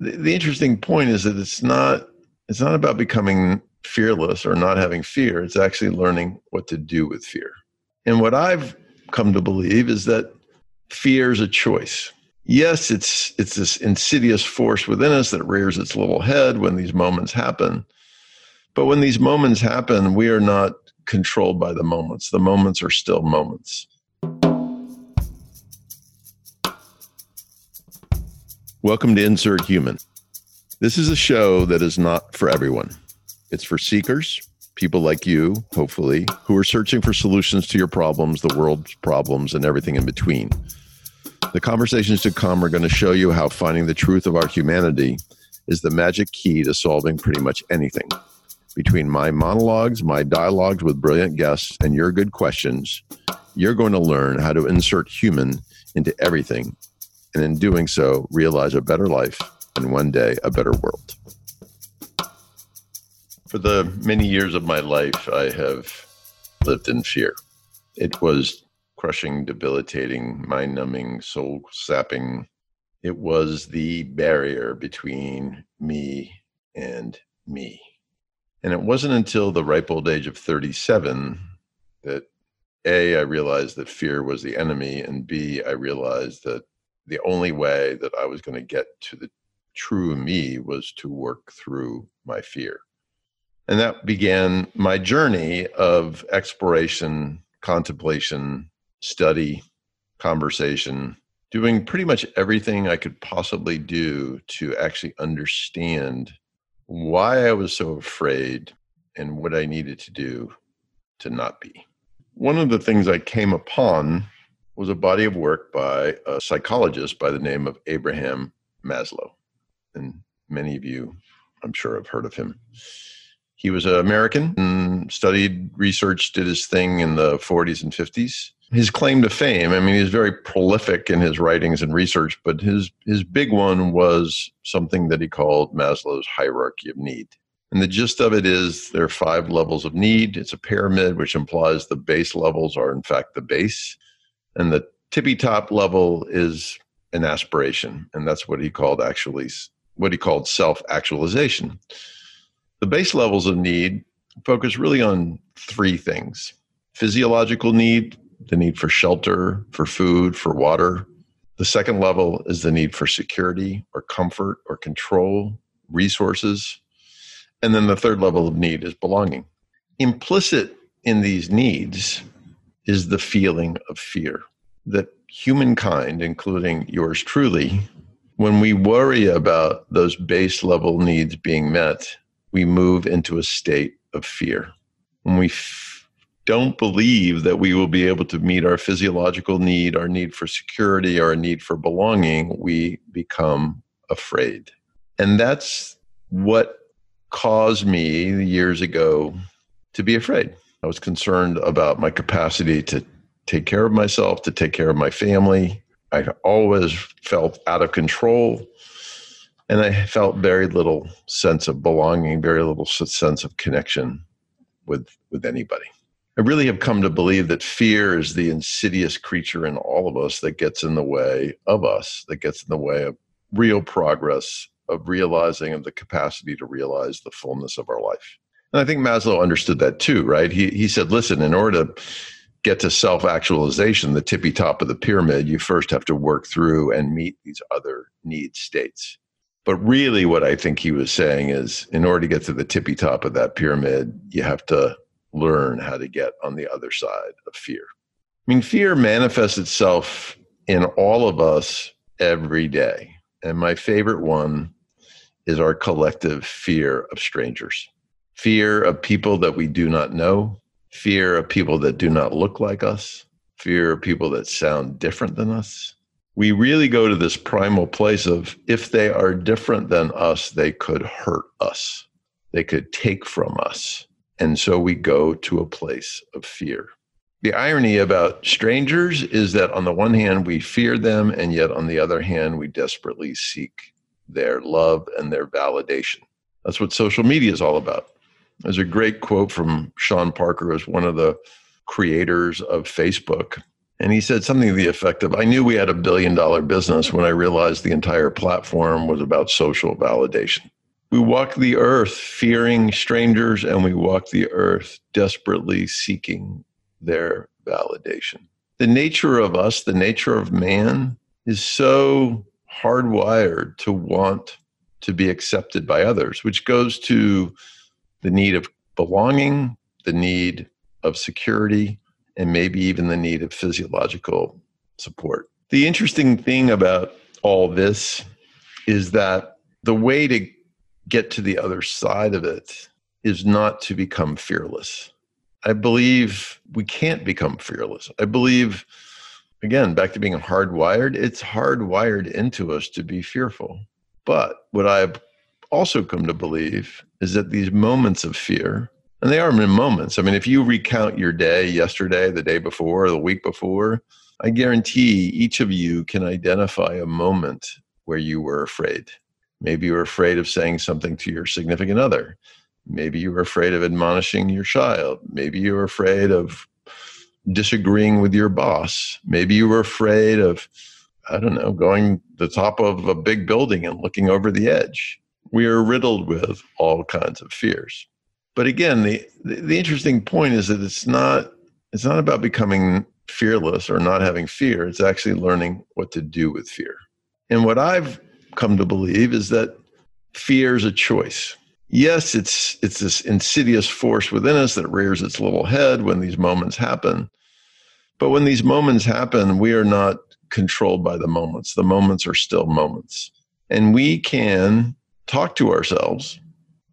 the, the interesting point is that it's not it's not about becoming fearless or not having fear. It's actually learning what to do with fear. And what I've come to believe is that fear is a choice. Yes, it's it's this insidious force within us that rears its little head when these moments happen. But when these moments happen, we are not controlled by the moments. The moments are still moments. Welcome to Insert Human. This is a show that is not for everyone. It's for seekers, people like you, hopefully, who are searching for solutions to your problems, the world's problems, and everything in between. The conversations to come are going to show you how finding the truth of our humanity is the magic key to solving pretty much anything. Between my monologues, my dialogues with brilliant guests, and your good questions, you're going to learn how to insert human into everything and in doing so, realize a better life and one day a better world. For the many years of my life, I have lived in fear. It was crushing, debilitating, mind numbing, soul sapping. It was the barrier between me and me. And it wasn't until the ripe old age of 37 that A, I realized that fear was the enemy, and B, I realized that the only way that I was going to get to the true me was to work through my fear. And that began my journey of exploration, contemplation, study, conversation, doing pretty much everything I could possibly do to actually understand why I was so afraid and what I needed to do to not be. One of the things I came upon was a body of work by a psychologist by the name of Abraham Maslow. And many of you, I'm sure, have heard of him. He was an American and studied, research, did his thing in the 40s and 50s. His claim to fame, I mean, he's very prolific in his writings and research, but his, his big one was something that he called Maslow's hierarchy of need. And the gist of it is there are five levels of need. It's a pyramid, which implies the base levels are, in fact, the base and the tippy top level is an aspiration and that's what he called actually what he called self actualization the base levels of need focus really on three things physiological need the need for shelter for food for water. The second level is the need for security or comfort or control resources. And then the third level of need is belonging. Implicit in these needs is the feeling of fear that humankind, including yours truly, when we worry about those base level needs being met, we move into a state of fear. When we f- don't believe that we will be able to meet our physiological need, our need for security, our need for belonging, we become afraid. And that's what caused me years ago to be afraid. I was concerned about my capacity to take care of myself, to take care of my family. I always felt out of control. And I felt very little sense of belonging, very little sense of connection with, with anybody. I really have come to believe that fear is the insidious creature in all of us that gets in the way of us, that gets in the way of real progress, of realizing of the capacity to realize the fullness of our life. And I think Maslow understood that too, right? He he said, listen, in order to get to self actualization, the tippy top of the pyramid, you first have to work through and meet these other need states. But really, what I think he was saying is in order to get to the tippy top of that pyramid, you have to learn how to get on the other side of fear. I mean, fear manifests itself in all of us every day. And my favorite one is our collective fear of strangers fear of people that we do not know, fear of people that do not look like us, fear of people that sound different than us. We really go to this primal place of if they are different than us, they could hurt us, they could take from us. And so we go to a place of fear. The irony about strangers is that on the one hand, we fear them, and yet on the other hand, we desperately seek their love and their validation. That's what social media is all about. There's a great quote from Sean Parker as one of the creators of Facebook. And he said something to the effect of I knew we had a billion dollar business when I realized the entire platform was about social validation. We walk the earth fearing strangers, and we walk the earth desperately seeking their validation. The nature of us, the nature of man, is so hardwired to want to be accepted by others, which goes to the need of belonging, the need of security, and maybe even the need of physiological support. The interesting thing about all this is that the way to get to the other side of it is not to become fearless. I believe we can't become fearless. I believe, again, back to being hardwired, it's hardwired into us to be fearful. But what I've also come to believe is that these moments of fear, and they are moments. I mean, if you recount your day yesterday, the day before, the week before, I guarantee each of you can identify a moment where you were afraid. Maybe you were afraid of saying something to your significant other. Maybe you were afraid of admonishing your child. Maybe you were afraid of disagreeing with your boss. Maybe you were afraid of, I don't know, going the top of a big building and looking over the edge. We are riddled with all kinds of fears. But again, the, the, the interesting point is that it's not it's not about becoming fearless or not having fear. It's actually learning what to do with fear. And what I've come to believe is that fear is a choice. Yes, it's it's this insidious force within us that rears its little head when these moments happen. But when these moments happen, we are not controlled by the moments. The moments are still moments. And we can talk to ourselves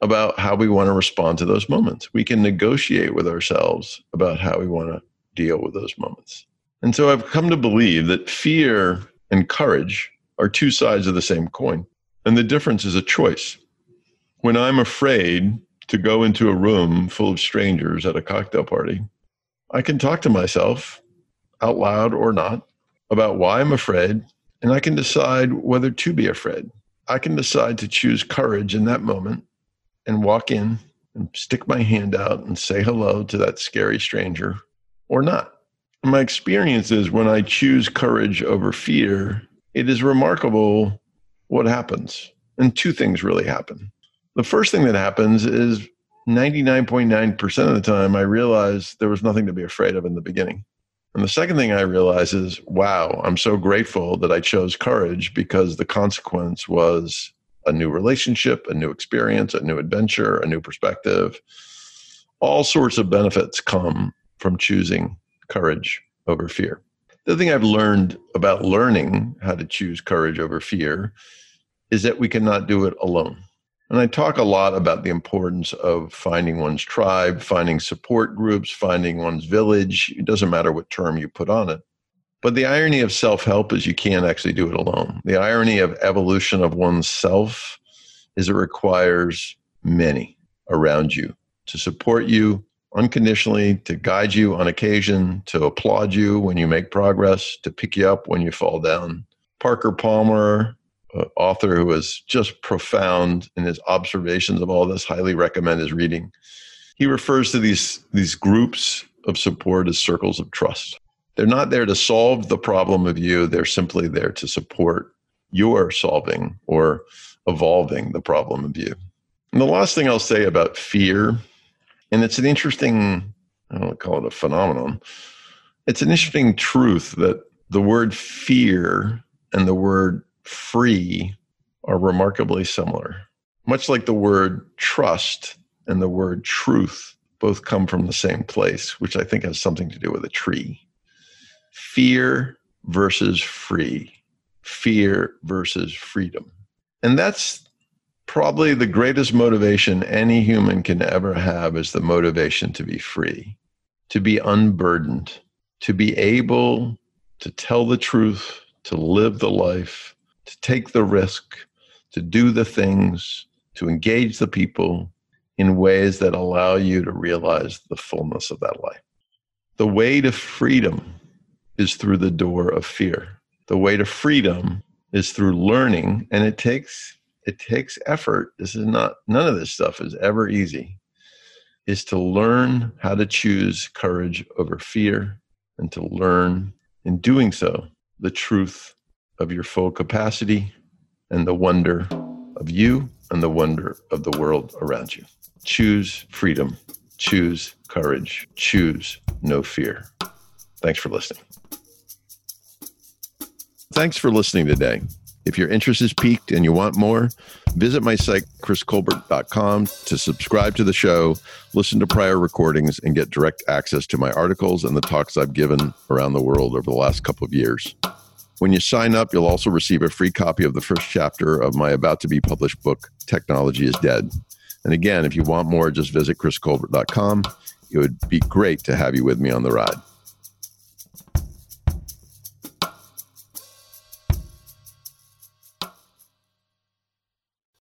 about how we want to respond to those moments. We can negotiate with ourselves about how we want to deal with those moments. And so I've come to believe that fear and courage are two sides of the same coin. And the difference is a choice. When I'm afraid to go into a room full of strangers at a cocktail party, I can talk to myself out loud or not about why I'm afraid, and I can decide whether to be afraid. I can decide to choose courage in that moment and walk in and stick my hand out and say hello to that scary stranger or not. My experience is when I choose courage over fear, it is remarkable what happens. And two things really happen. The first thing that happens is 99.9% of the time, I realize there was nothing to be afraid of in the beginning. And the second thing I realize is, wow, I'm so grateful that I chose courage because the consequence was a new relationship, a new experience, a new adventure, a new perspective. All sorts of benefits come from choosing courage over fear the thing I've learned about learning how to choose courage over fear is that we cannot do it alone. And I talk a lot about the importance of finding one's tribe, finding support groups, finding one's village. It doesn't matter what term you put on it. But the irony of self help is you can't actually do it alone. The irony of evolution of oneself is it requires many around you to support you, unconditionally, to guide you on occasion, to applaud you when you make progress, to pick you up when you fall down. Parker Palmer, author who is just profound in his observations of all this, highly recommend his reading. He refers to these, these groups of support as circles of trust. They're not there to solve the problem of you, they're simply there to support your solving or evolving the problem of you. And the last thing I'll say about fear and it's an interesting, I don't call it a phenomenon. It's an interesting truth that the word fear and the word free are remarkably similar. Much like the word trust and the word truth both come from the same place, which I think has something to do with a tree. Fear versus free, fear versus freedom. And that's probably the greatest motivation any human can ever have is the motivation to be free, to be unburdened, to be able to tell the truth, to live the life, to take the risk, to do the things, to engage the people in ways that allow you to realize the fullness of that life. The way to freedom is through the door of fear. The way to freedom is through learning, and it takes it takes effort. This is not, none of this stuff is ever easy, is to learn how to choose courage over fear and to learn In doing so, the truth of your full capacity and the wonder of you and the wonder of the world around you. Choose freedom. Choose courage. Choose no fear. Thanks for listening. Thanks for listening today. If your interest is piqued and you want more, visit my site, chriscolbert.com, to subscribe to the show, listen to prior recordings, and get direct access to my articles and the talks I've given around the world over the last couple of years. When you sign up, you'll also receive a free copy of the first chapter of my about to be published book, Technology is Dead. And again, if you want more, just visit chriscolbert.com. It would be great to have you with me on the ride.